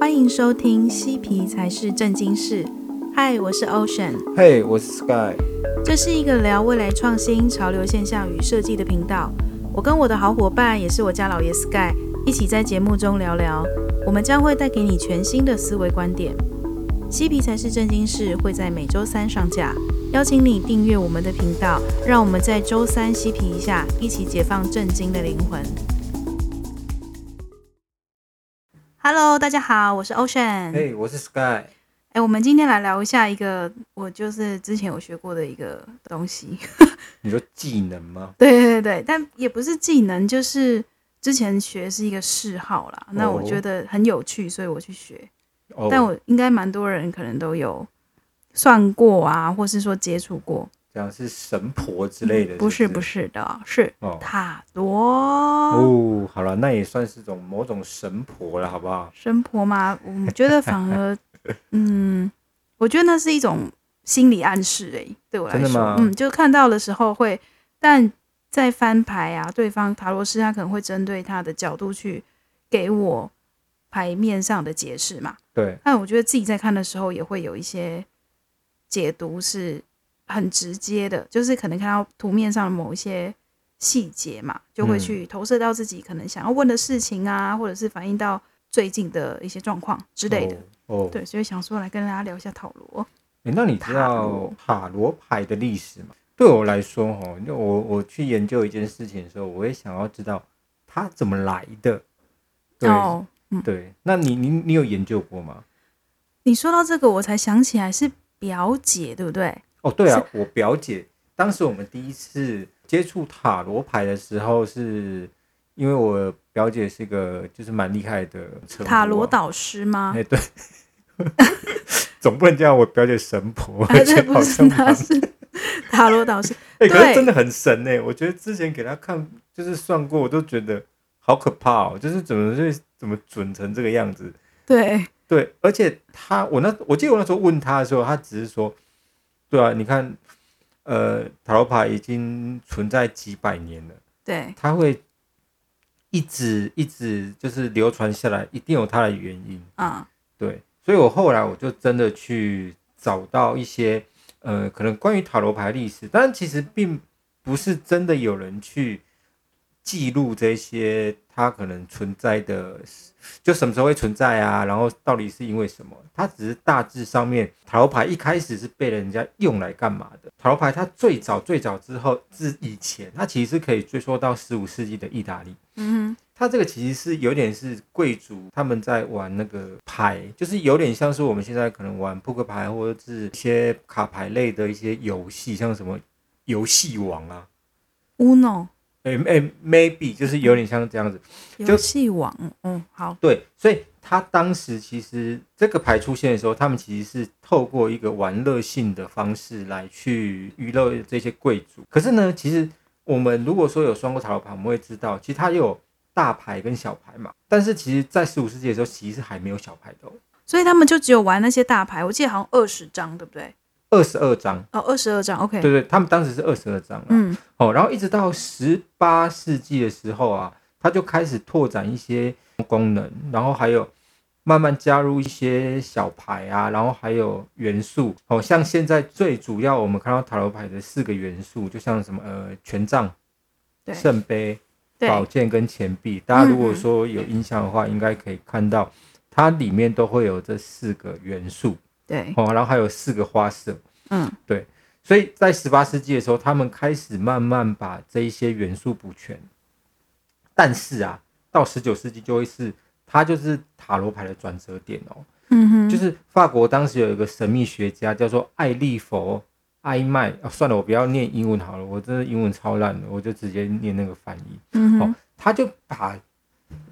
欢迎收听《嬉皮才是正经事》。嗨，我是 Ocean。嘿，我是 Sky。这是一个聊未来创新、潮流现象与设计的频道。我跟我的好伙伴，也是我家老爷 Sky，一起在节目中聊聊。我们将会带给你全新的思维观点。《嬉皮才是正经事》会在每周三上架，邀请你订阅我们的频道，让我们在周三嬉皮一下，一起解放正经的灵魂。Hello，大家好，我是 Ocean。嘿，我是 Sky。哎，我们今天来聊一下一个我就是之前有学过的一个东西。你说技能吗？对对对，但也不是技能，就是之前学是一个嗜好啦。那我觉得很有趣，所以我去学。Oh. 但我应该蛮多人可能都有算过啊，或是说接触过。这样是神婆之类的是不是？不是不是的，是塔罗哦。好了，那也算是种某种神婆了，好不好？神婆嘛？我觉得反而，嗯，我觉得那是一种心理暗示诶、欸，对我来说，嗯，就看到的时候会，但在翻牌啊，对方塔罗师他可能会针对他的角度去给我牌面上的解释嘛。对，但我觉得自己在看的时候也会有一些解读是。很直接的，就是可能看到图面上的某一些细节嘛，就会去投射到自己可能想要问的事情啊，或者是反映到最近的一些状况之类的。哦，哦，对，所以想说来跟大家聊一下塔罗。欸，那你知道塔罗牌的历史吗？对我来说，哈，因为我我去研究一件事情的时候，我也想要知道它怎么来的。对，哦嗯、对，那你你你有研究过吗？你说到这个，我才想起来是表姐，对不对？哦，对啊，我表姐当时我们第一次接触塔罗牌的时候，是因为我表姐是一个就是蛮厉害的塔罗导师吗？哎，对，总不能叫我表姐神婆，而且不是她是塔罗导师，哎，可是真的很神哎！我觉得之前给他看就是算过，我都觉得好可怕哦，就是怎么会怎么准成这个样子？对对，而且他我那我记得我那时候问他的时候，他只是说。对啊，你看，呃，塔罗牌已经存在几百年了，对，它会一直一直就是流传下来，一定有它的原因啊。对，所以我后来我就真的去找到一些呃，可能关于塔罗牌历史，但其实并不是真的有人去记录这些它可能存在的。就什么时候会存在啊？然后到底是因为什么？它只是大致上面塔罗牌一开始是被人家用来干嘛的？塔罗牌它最早最早之后之以前，它其实是可以追溯到十五世纪的意大利。嗯哼，它这个其实是有点是贵族他们在玩那个牌，就是有点像是我们现在可能玩扑克牌或者是一些卡牌类的一些游戏，像什么游戏王啊，Uno。哎、欸、哎，maybe 就是有点像这样子，游戏王，嗯，好，对，所以他当时其实这个牌出现的时候，他们其实是透过一个玩乐性的方式来去娱乐这些贵族。可是呢，其实我们如果说有双过塔罗牌，我们会知道，其实它有大牌跟小牌嘛。但是其实，在十五世纪的时候，其实还没有小牌的，所以他们就只有玩那些大牌。我记得好像二十张，对不对？二十二张哦，二十二张，OK，对对，他们当时是二十二张，嗯，哦，然后一直到十八世纪的时候啊，他就开始拓展一些功能，然后还有慢慢加入一些小牌啊，然后还有元素，哦，像现在最主要我们看到塔罗牌的四个元素，就像什么呃权杖、圣杯、宝剑跟钱币，大家如果说有印象的话，嗯、应该可以看到它里面都会有这四个元素。对，哦，然后还有四个花色，嗯，对，所以在十八世纪的时候，他们开始慢慢把这一些元素补全。但是啊，到十九世纪就会是它就是塔罗牌的转折点哦，嗯哼，就是法国当时有一个神秘学家叫做艾利佛艾麦，哦，算了，我不要念英文好了，我真的英文超烂的，我就直接念那个翻译，嗯哼，哦，他就把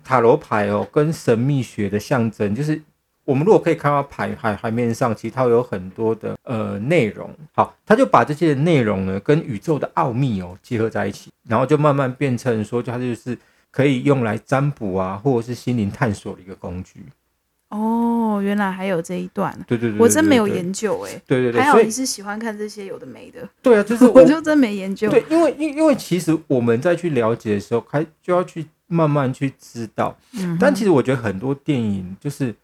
塔罗牌哦跟神秘学的象征就是。我们如果可以看到海海海面上，其实它有很多的呃内容。好，他就把这些内容呢跟宇宙的奥秘哦结合在一起，然后就慢慢变成说，它就是可以用来占卜啊，或者是心灵探索的一个工具。哦，原来还有这一段。对对对，对，我真没有研究哎。对对对，还好你是喜欢看这些有的没的。对啊，就是 我，我就真没研究。对，因为因因为其实我们在去了解的时候，还就要去慢慢去知道。嗯。但其实我觉得很多电影就是。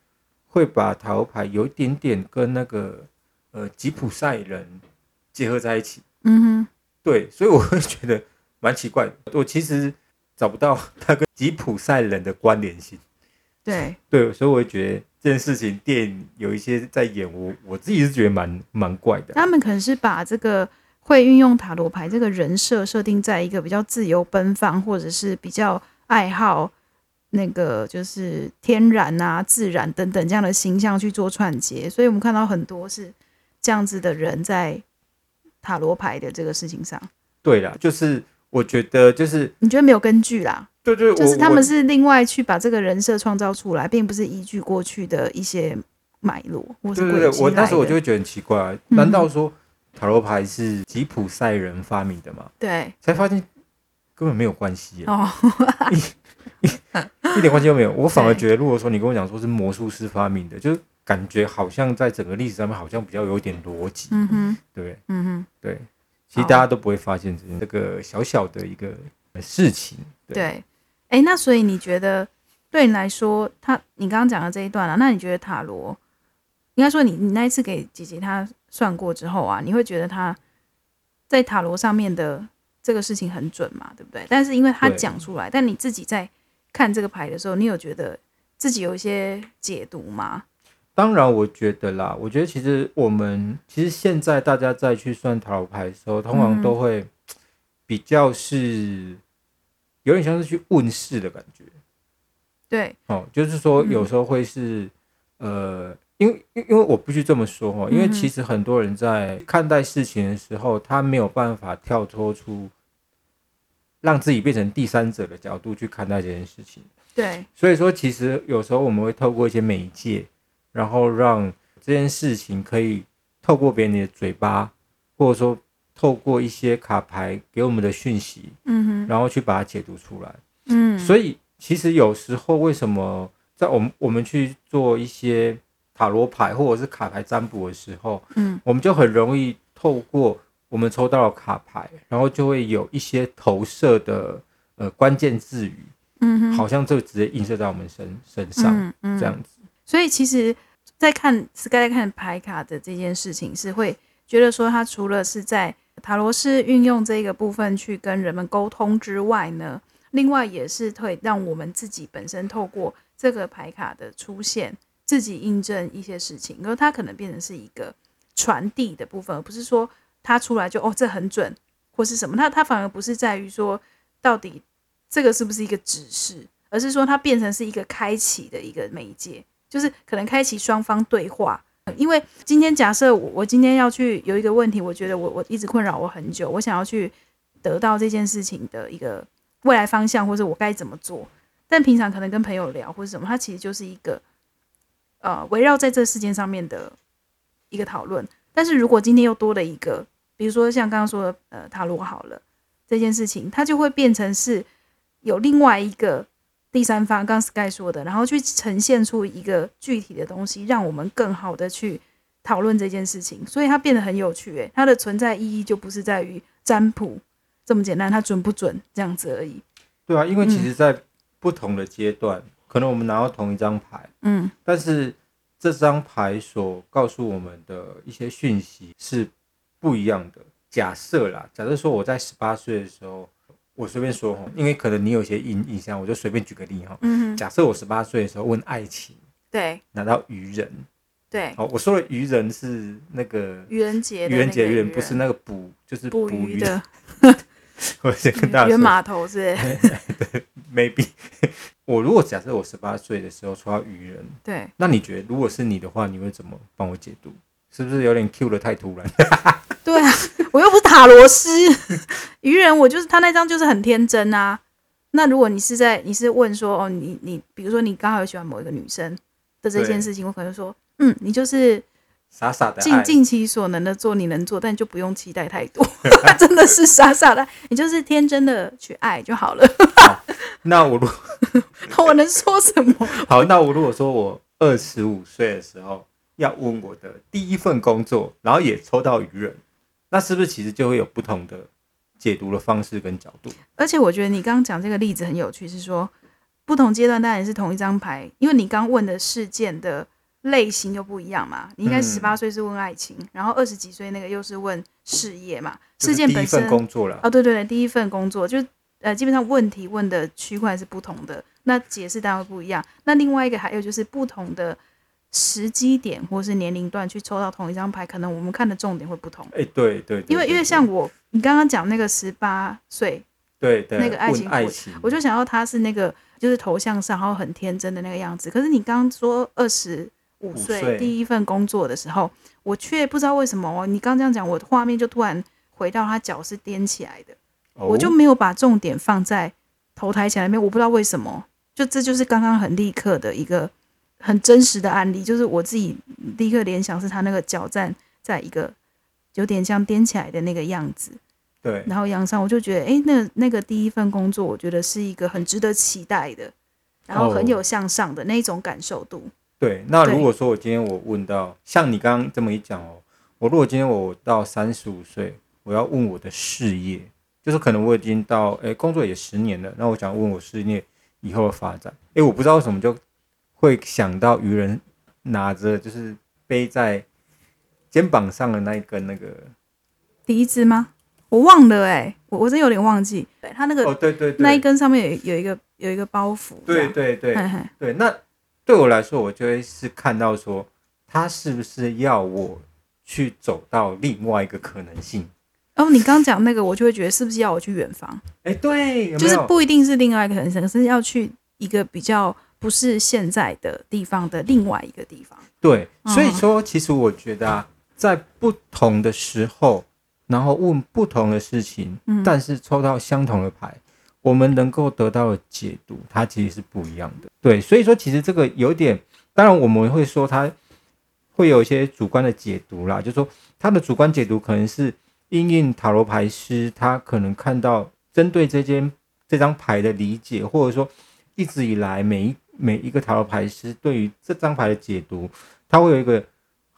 会把塔罗牌有一点点跟那个呃吉普赛人结合在一起。嗯哼，对，所以我会觉得蛮奇怪的。我其实找不到他跟吉普赛人的关联性。对对，所以我会觉得这件事情电影有一些在演我，我我自己是觉得蛮蛮怪的。他们可能是把这个会运用塔罗牌这个人设设定在一个比较自由奔放，或者是比较爱好那个就是天然啊、自然等等这样的形象去做串接，所以我们看到很多是这样子的人在塔罗牌的这个事情上。对啦，就是我觉得就是你觉得没有根据啦。对对，就是他们是另外去把这个人设创造出来，并不是依据过去的一些脉络。对对对，我那时候我就会觉得很奇怪，啊，难道说塔罗牌是吉普赛人发明的吗？对，才发现根本没有关系哦，一一点关系都没有。我反而觉得，如果说你跟我讲说是魔术师发明的，就感觉好像在整个历史上面好像比较有点逻辑。嗯哼，对，嗯哼，对，其实大家都不会发现这个小小的一个事情。对。哎，那所以你觉得对你来说，他你刚刚讲的这一段啊，那你觉得塔罗应该说你你那一次给姐姐她算过之后啊，你会觉得他在塔罗上面的这个事情很准嘛？对不对？但是因为他讲出来，但你自己在看这个牌的时候，你有觉得自己有一些解读吗？当然，我觉得啦，我觉得其实我们其实现在大家再去算塔罗牌的时候，通常都会比较是。有点像是去问世的感觉，对，哦，就是说有时候会是，嗯、呃，因为因为我必须这么说哈，因为其实很多人在看待事情的时候，他没有办法跳脱出让自己变成第三者的角度去看待这件事情，对，所以说其实有时候我们会透过一些媒介，然后让这件事情可以透过别人的嘴巴，或者说。透过一些卡牌给我们的讯息，嗯哼，然后去把它解读出来，嗯，所以其实有时候为什么在我们我们去做一些塔罗牌或者是卡牌占卜的时候，嗯，我们就很容易透过我们抽到的卡牌，然后就会有一些投射的呃关键字语，嗯哼，好像就直接映射在我们身身上，嗯嗯，这样子。所以其实，在看 Sky 在看牌卡的这件事情，是会觉得说，它除了是在塔罗是运用这个部分去跟人们沟通之外呢，另外也是会让我们自己本身透过这个牌卡的出现，自己印证一些事情，因为它可能变成是一个传递的部分，而不是说它出来就哦这很准或是什么，它它反而不是在于说到底这个是不是一个指示，而是说它变成是一个开启的一个媒介，就是可能开启双方对话。因为今天假设我我今天要去有一个问题，我觉得我我一直困扰我很久，我想要去得到这件事情的一个未来方向，或者我该怎么做。但平常可能跟朋友聊或者什么，它其实就是一个呃围绕在这事件上面的一个讨论。但是如果今天又多了一个，比如说像刚刚说的呃塔罗好了这件事情，它就会变成是有另外一个。第三方，刚 Sky 说的，然后去呈现出一个具体的东西，让我们更好的去讨论这件事情，所以它变得很有趣。诶，它的存在意义就不是在于占卜这么简单，它准不准这样子而已。对啊，因为其实，在不同的阶段，嗯，可能我们拿到同一张牌，嗯，但是这张牌所告诉我们的一些讯息是不一样的。假设啦，假设说我在十八岁的时候。我随便说哈，因为可能你有些印印象，我就随便举个例哈。嗯，假设我十八岁的时候问爱情，对，拿到愚人，对。哦，我说的愚人是那个愚人节，愚人节愚人不是那个捕，就是捕鱼的。我先跟大家说，圆码头是。对，maybe。我如果假设我十八岁的时候抽到愚人，对，那你觉得如果是你的话，你会怎么帮我解读？是不是有点 Q 的太突然？对啊，我又不是塔罗师，愚人我就是他那张就是很天真啊。那如果你是在你是问说哦，你你比如说你刚好有喜欢某一个女生的这件事情，我可能说嗯，你就是傻傻的尽尽其所能的做你能做，但就不用期待太多，真的是傻傻的，你就是天真的去爱就好了。好，那我如 我能说什么？好，那我如果说我二十五岁的时候要问我的第一份工作，然后也抽到愚人。那是不是其实就会有不同的解读的方式跟角度？而且我觉得你刚刚讲这个例子很有趣，是说不同阶段当然是同一张牌，因为你刚问的事件的类型又不一样嘛。你应该十八岁是问爱情，嗯、然后二十几岁那个又是问事业嘛。事件本身工作了哦，对对对，第一份工作就呃，基本上问题问的区块是不同的，那解释当然会不一样。那另外一个还有就是不同的时机点或是年龄段去抽到同一张牌，可能我们看的重点会不同。哎、欸，对对，对，因为因为像我，你刚刚讲那个十八岁。对对，那个爱情，爱情，我就想要他是那个，就是头向上，然后很天真的那个样子。可是你刚刚说二十五岁第一份工作的时候，我却不知道为什么哦。你刚这样讲，我的画面就突然回到他脚是踮起来的，哦，我就没有把重点放在头抬起来那边。我不知道为什么，就这就是刚刚很立刻的一个很真实的案例，就是我自己立刻联想是他那个脚站在一个有点像颠起来的那个样子。对，然后杨上，我就觉得，哎，那那个第一份工作，我觉得是一个很值得期待的，然后很有向上的那种感受度。对，那如果说我今天我问到，像你刚刚这么一讲哦，我如果今天我到三十五岁，我要问我的事业，就是可能我已经到，诶，工作也十年了，那我想问我事业以后的发展，诶，我不知道为什么就会想到渔人拿着就是背在肩膀上的那一根那个笛子吗？我忘了诶、欸，我我真有点忘记。对他那个哦，对对对，那一根上面有有一个有一个包袱。对对对对，那对我来说，我就会是看到说，他是不是要我去走到另外一个可能性？哦，你刚讲那个，我就会觉得是不是要我去远方？哎、欸，对有有，就是不一定是另外一个可能性，是要去一个比较不是现在的地方的另外一个地方。对，所以说，其实我觉得啊，在不同的时候。然后问不同的事情，嗯，但是抽到相同的牌，我们能够得到的解读，它其实是不一样的。对，所以说其实这个有点，当然我们会说它会有一些主观的解读啦，就是说它的主观解读可能是因应塔罗牌师他可能看到针对这间这张牌的理解，或者说一直以来每一每一个塔罗牌师对于这张牌的解读，他会有一个。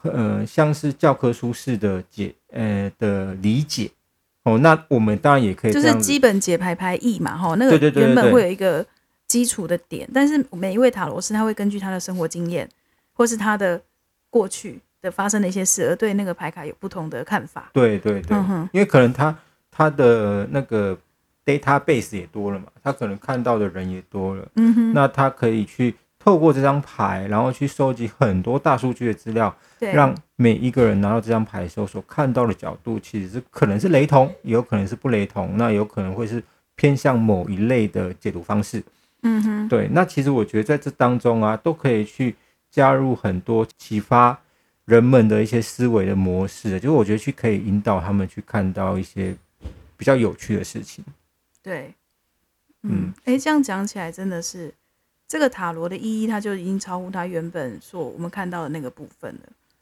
呃，像是教科书式的解，呃的理解，哦，那我们当然也可以，就是基本解牌牌意嘛，哈，那个原本会有一个基础的点，但是每一位塔罗师他会根据他的生活经验，或是他的过去的发生的一些事，而对那个牌卡有不同的看法。对对对，嗯，因为可能他他的那个 database 也多了嘛，他可能看到的人也多了，嗯哼，那他可以去。透过这张牌，然后去收集很多大数据的资料，让每一个人拿到这张牌的时候所看到的角度，其实是可能是雷同，也有可能是不雷同，那有可能会是偏向某一类的解读方式。嗯哼，对。那其实我觉得在这当中啊，都可以去加入很多启发人们的一些思维的模式，就是我觉得去可以引导他们去看到一些比较有趣的事情。对，嗯，哎、嗯，这样讲起来真的是。这个塔罗的意义，它就已经超乎它原本所我们看到的那个部分了。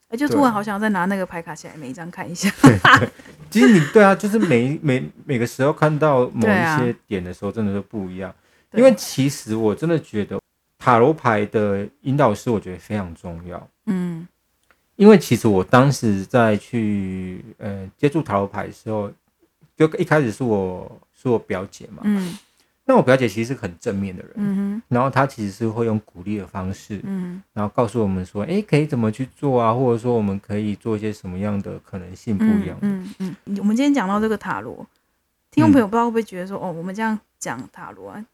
哎，就突然好想再拿那个牌卡起来，每一张看一下。其实你对啊，就是每每每个时候看到某一些点的时候，真的是不一样。因为其实我真的觉得塔罗牌的引导师，我觉得非常重要。嗯，因为其实我当时在去呃接触塔罗牌的时候，就一开始是我是我表姐嘛。嗯。那我表姐其实是很正面的人，嗯哼，然后她其实是会用鼓励的方式，嗯，然后告诉我们说，哎，可以怎么去做啊，或者说我们可以做一些什么样的可能性不一样的，嗯嗯，嗯。我们今天讲到这个塔罗，听众朋友不知道会不会觉得说，哦，我们这样讲塔罗啊，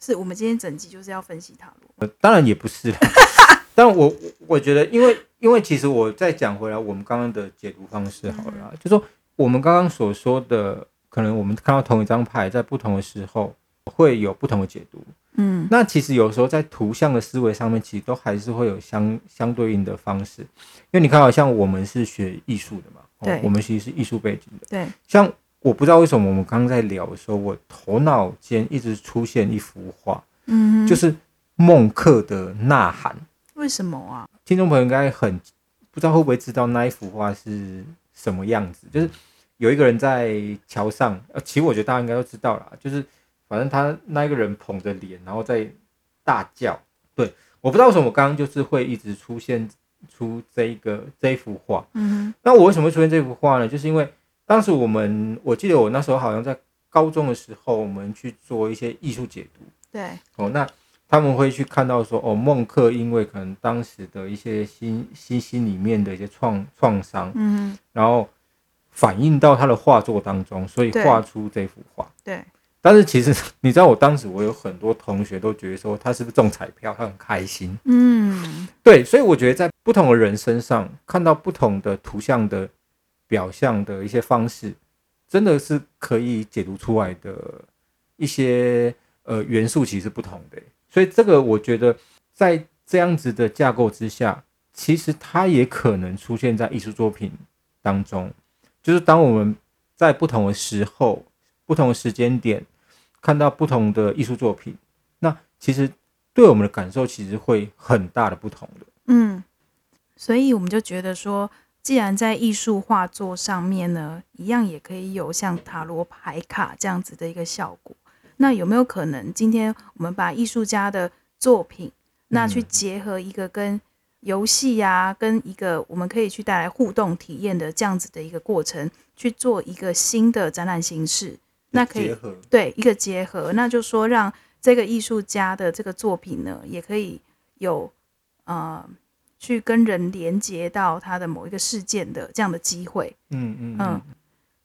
是我们今天整集就是要分析塔罗？呃，当然也不是，但我我觉得，因为因为其实我再讲回来，我们刚刚的解读方式好了，嗯，就说我们刚刚所说的。可能我们看到同一张牌，在不同的时候会有不同的解读。嗯，那其实有时候在图像的思维上面，其实都还是会有相相对应的方式。因为你看，好像我们是学艺术的嘛，对，我们其实是艺术背景的。对，像我不知道为什么我们刚刚在聊的时候，我头脑间一直出现一幅画，嗯，就是孟克的《呐喊》。为什么啊？听众朋友应该很不知道会不会知道那一幅画是什么样子，就是。有一个人在桥上，呃，其实我觉得大家应该都知道啦，就是反正他那一个人捧着脸，然后在大叫。对，我不知道为什么我刚刚就是会一直出现出这一个这一幅画。嗯，那我为什么会出现这幅画呢？就是因为当时我们，我记得我那时候好像在高中的时候，我们去做一些艺术解读。对。哦，那他们会去看到说，哦，孟克因为可能当时的一些心心心里面的一些创创伤，嗯，然后反映到他的画作当中，所以画出这幅画。对。但是其实你知道，我当时我有很多同学都觉得说，他是不是中彩票？他很开心。嗯，对。所以我觉得在不同的人身上看到不同的图像的表象的一些方式，真的是可以解读出来的一些呃元素，其实不同的。所以这个我觉得，在这样子的架构之下，其实它也可能出现在艺术作品当中。就是当我们在不同的时候、不同的时间点看到不同的艺术作品，那其实对我们的感受其实会很大的不同的。嗯，所以我们就觉得说，既然在艺术画作上面呢，一样也可以有像塔罗牌卡这样子的一个效果。那有没有可能，今天我们把艺术家的作品，那去结合一个跟游戏呀，跟一个我们可以去带来互动体验的这样子的一个过程，去做一个新的展览形式？那可以对一个结合，那就说让这个艺术家的这个作品呢，也可以有呃，去跟人连接到他的某一个事件的这样的机会。嗯嗯嗯。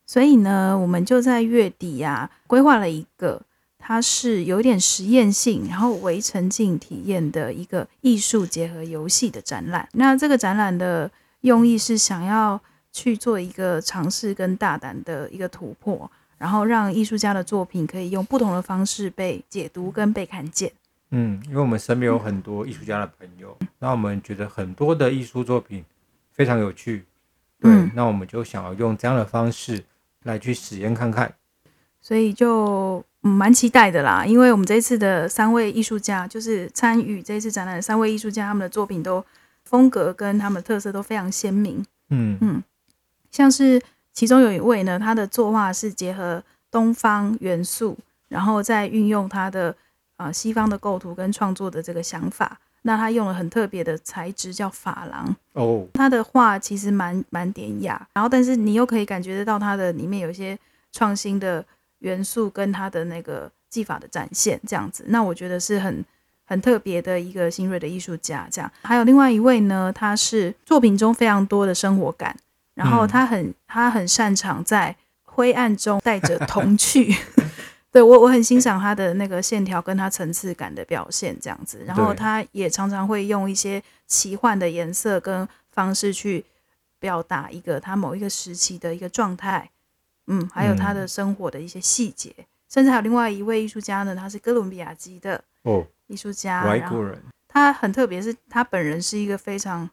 所以呢，我们就在月底呀，规划了一个。它是有点实验性，然后为沉浸体验的一个艺术结合游戏的展览。那这个展览的用意是想要去做一个尝试跟大胆的一个突破，然后让艺术家的作品可以用不同的方式被解读跟被看见。嗯，因为我们身边有很多艺术家的朋友，那我们觉得很多的艺术作品非常有趣，对，嗯，那我们就想要用这样的方式来去实验看看。所以就。嗯，蛮期待的啦，因为我们这一次的三位艺术家，就是参与这一次展览的三位艺术家，他们的作品都风格跟他们的特色都非常鲜明。嗯嗯，像是其中有一位呢，他的作画是结合东方元素，然后再运用他的啊、呃、西方的构图跟创作的这个想法。那他用了很特别的材质，叫珐琅。哦，他的画其实蛮蛮典雅，然后但是你又可以感觉得到他的里面有一些创新的。元素跟他的那个技法的展现，这样子，那我觉得是很很特别的一个新锐的艺术家。这样，还有另外一位呢，他是作品中非常多的生活感，然后他很、嗯、他很擅长在灰暗中带着童趣。对，我我很欣赏他的那个线条跟他层次感的表现，这样子。然后他也常常会用一些奇幻的颜色跟方式去表达一个他某一个时期的一个状态。嗯，还有他的生活的一些细节，嗯，甚至还有另外一位艺术家呢，他是哥伦比亚籍的哦艺术家，外国人。他很特别，是他本人是一个非常，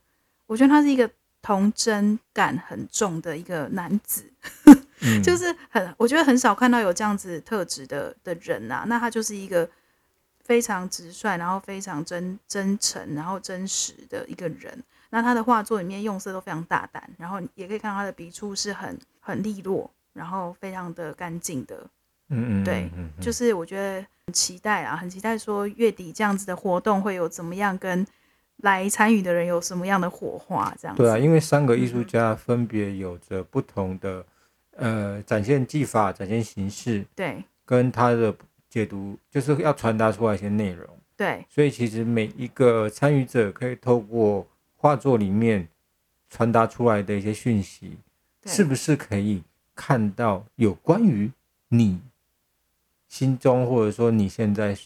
我觉得他是一个童真感很重的一个男子，嗯、就是很，我觉得很少看到有这样子特质的的人呐、啊。那他就是一个非常直率，然后非常真真诚，然后真实的一个人。那他的画作里面用色都非常大胆，然后也可以看到他的笔触是很很利落。然后非常的干净的，嗯嗯，对，就是我觉得很期待啊，很期待说月底这样子的活动会有怎么样，跟来参与的人有什么样的火花，这样子。对啊，因为三个艺术家分别有着不同的、嗯、呃展现技法、展现形式，对，跟他的解读就是要传达出来一些内容，对，所以其实每一个参与者可以透过画作里面传达出来的一些讯息，是不是可以？看到有关于你心中，或者说你现在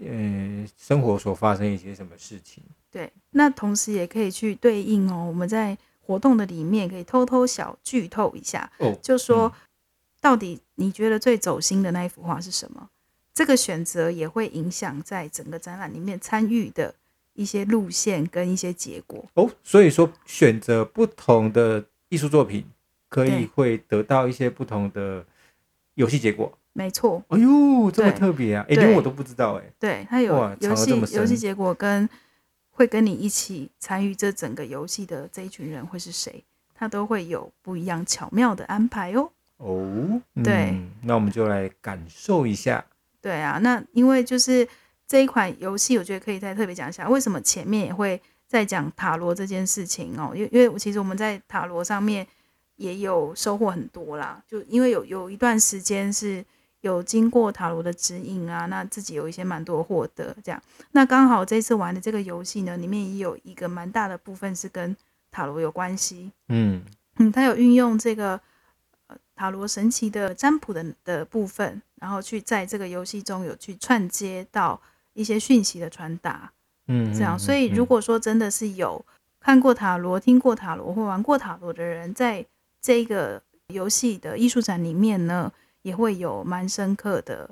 呃生活所发生一些什么事情？对，那同时也可以去对应哦。我们在活动的里面可以偷偷小剧透一下哦，就说到底你觉得最走心的那一幅画是什么？这个选择也会影响在整个展览里面参与的一些路线跟一些结果哦。所以说，选择不同的艺术作品。可以会得到一些不同的游戏结果，没错。哎呦，这么特别啊！哎，连我都不知道哎。对，它有游戏游戏结果跟会跟你一起参与这整个游戏的这一群人会是谁，他都会有不一样巧妙的安排哦。哦，对，嗯，那我们就来感受一下。对啊，那因为就是这一款游戏，我觉得可以再特别讲一下，为什么前面也会在讲塔罗这件事情哦？因为因为其实我们在塔罗上面。也有收获很多啦，就因为有有一段时间是有经过塔罗的指引啊，那自己有一些蛮多获得这样。那刚好这次玩的这个游戏呢，里面也有一个蛮大的部分是跟塔罗有关系。嗯嗯，他有运用这个塔罗神奇的占卜的的部分，然后去在这个游戏中有去串接到一些讯息的传达。嗯，这样。所以如果说真的是有看过塔罗、听过塔罗或玩过塔罗的人，在这个游戏的艺术展里面呢，也会有蛮深刻的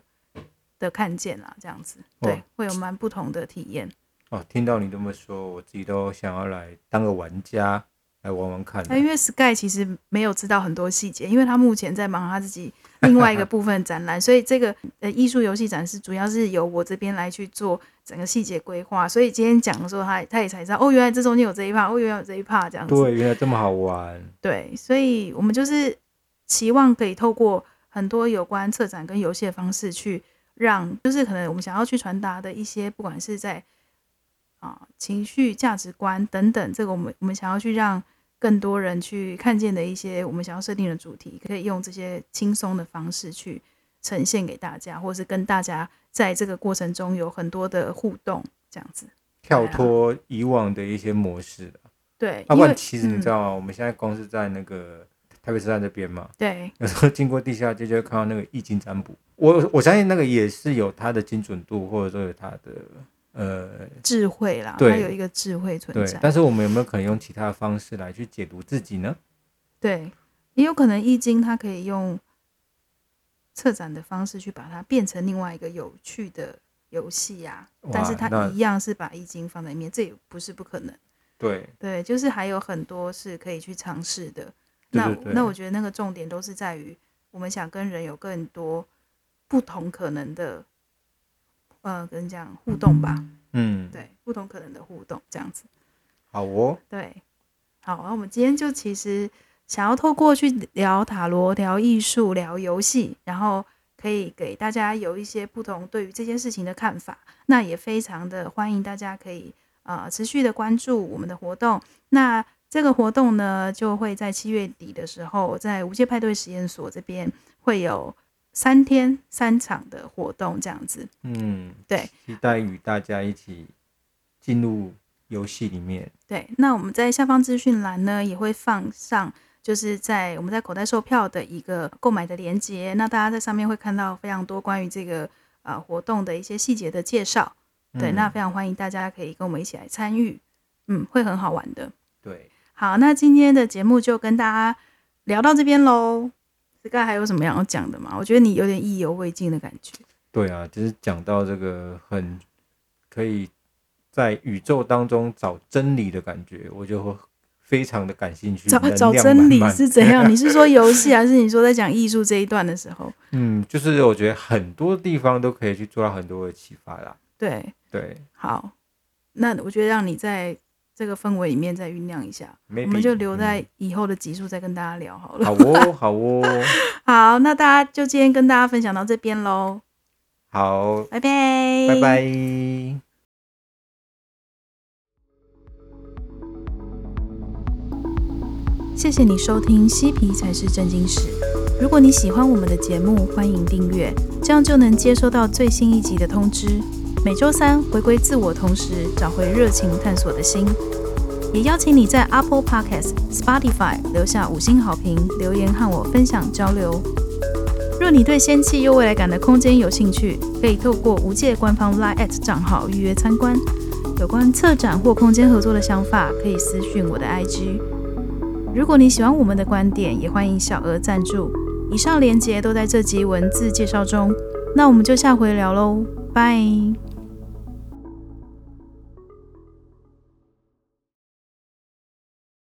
的看见啦，这样子，对，哦、会有蛮不同的体验。哦，听到你这么说，我自己都想要来当个玩家来玩玩看。因为 Sky 其实没有知道很多细节，因为他目前在忙他自己另外一个部分展览，所以这个呃艺术游戏展示主要是由我这边来去做整个细节规划。所以今天讲的时候，他他也才知道，哦，原来这中间有这一趴，哦，原来有这一趴，这样子。对，原来这么好玩。对，所以我们就是期望可以透过。很多有关策展跟游戏的方式，去让就是可能我们想要去传达的一些，不管是在啊情绪、价值观等等，这个我们我们想要去让更多人去看见的一些我们想要设定的主题，可以用这些轻松的方式去呈现给大家，或是跟大家在这个过程中有很多的互动，这样子跳脱以往的一些模式。对，要不然其实你知道吗？嗯、我们现在光是在那个。台北车站这边嘛，对，有时候经过地下街就会看到那个易经占卜。我我相信那个也是有它的精准度，或者说有它的呃智慧啦，对，它有一个智慧存在。对，但是我们有没有可能用其他的方式来去解读自己呢？对，也有可能易经它可以用策展的方式去把它变成另外一个有趣的游戏呀，但是它一样是把易经放在里面，这也不是不可能。对对，就是还有很多是可以去尝试的。那那我觉得那个重点都是在于，我们想跟人有更多不同可能的，呃，跟这样互动吧。嗯，对，不同可能的互动这样子。好哦。对，好，那我们今天就其实想要透过去聊塔罗、聊艺术、聊游戏，然后可以给大家有一些不同对于这件事情的看法。那也非常的欢迎大家可以啊、呃、持续的关注我们的活动。那这个活动呢，就会在七月底的时候，在无界派对实验所这边会有三天三场的活动，这样子。嗯，对，期待与大家一起进入游戏里面。对，那我们在下方资讯栏呢，也会放上，就是在我们在口袋售票的一个购买的链接，那大家在上面会看到非常多关于这个呃活动的一些细节的介绍。对，嗯、那非常欢迎大家可以跟我们一起来参与，嗯，会很好玩的。对。好，那今天的节目就跟大家聊到这边喽。这个还有什么要讲的吗？我觉得你有点意犹未尽的感觉。对啊，就是讲到这个很可以在宇宙当中找真理的感觉，我就会非常的感兴趣。找找真理是怎样？你是说游戏，还是你说在讲艺术这一段的时候？嗯，就是我觉得很多地方都可以去做到很多的启发啦。对对，好，那我觉得让你在。这个氛围里面再酝酿一下，Maybe, 我们就留在以后的集数再跟大家聊好了。好哦，好哦，好，那大家就今天跟大家分享到这边喽。好，拜拜，拜拜。谢谢你收听《嬉皮才是正经事》。如果你喜欢我们的节目，欢迎订阅，这样就能接收到最新一集的通知。每周三回归自我，同时找回热情探索的心。也邀请你在 Apple Podcast、Spotify 留下五星好评，留言和我分享交流。若你对仙气又未来感的空间有兴趣，可以透过无界官方 Line@ 账号预约参观。有关策展或空间合作的想法，可以私讯我的 IG。如果你喜欢我们的观点，也欢迎小额赞助。以上连结都在这集文字介绍中。那我们就下回聊喽，拜。